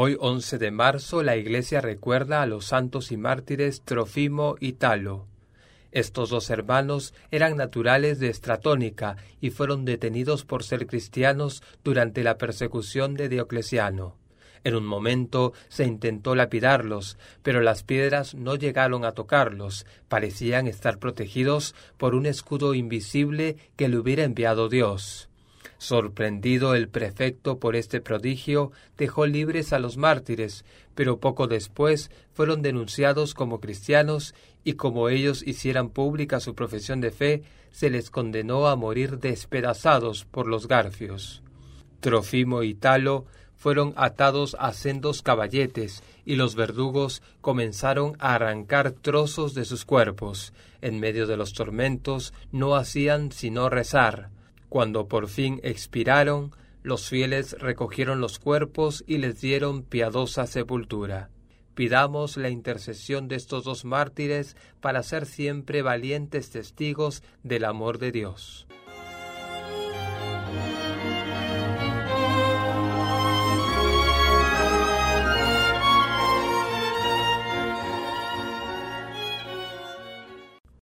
Hoy 11 de marzo la Iglesia recuerda a los santos y mártires Trofimo y Talo. Estos dos hermanos eran naturales de Estratónica y fueron detenidos por ser cristianos durante la persecución de Diocleciano. En un momento se intentó lapidarlos, pero las piedras no llegaron a tocarlos, parecían estar protegidos por un escudo invisible que le hubiera enviado Dios. Sorprendido el prefecto por este prodigio, dejó libres a los mártires, pero poco después fueron denunciados como cristianos y como ellos hicieran pública su profesión de fe, se les condenó a morir despedazados por los garfios. Trofimo y Talo fueron atados a sendos caballetes y los verdugos comenzaron a arrancar trozos de sus cuerpos. En medio de los tormentos no hacían sino rezar. Cuando por fin expiraron, los fieles recogieron los cuerpos y les dieron piadosa sepultura. Pidamos la intercesión de estos dos mártires para ser siempre valientes testigos del amor de Dios.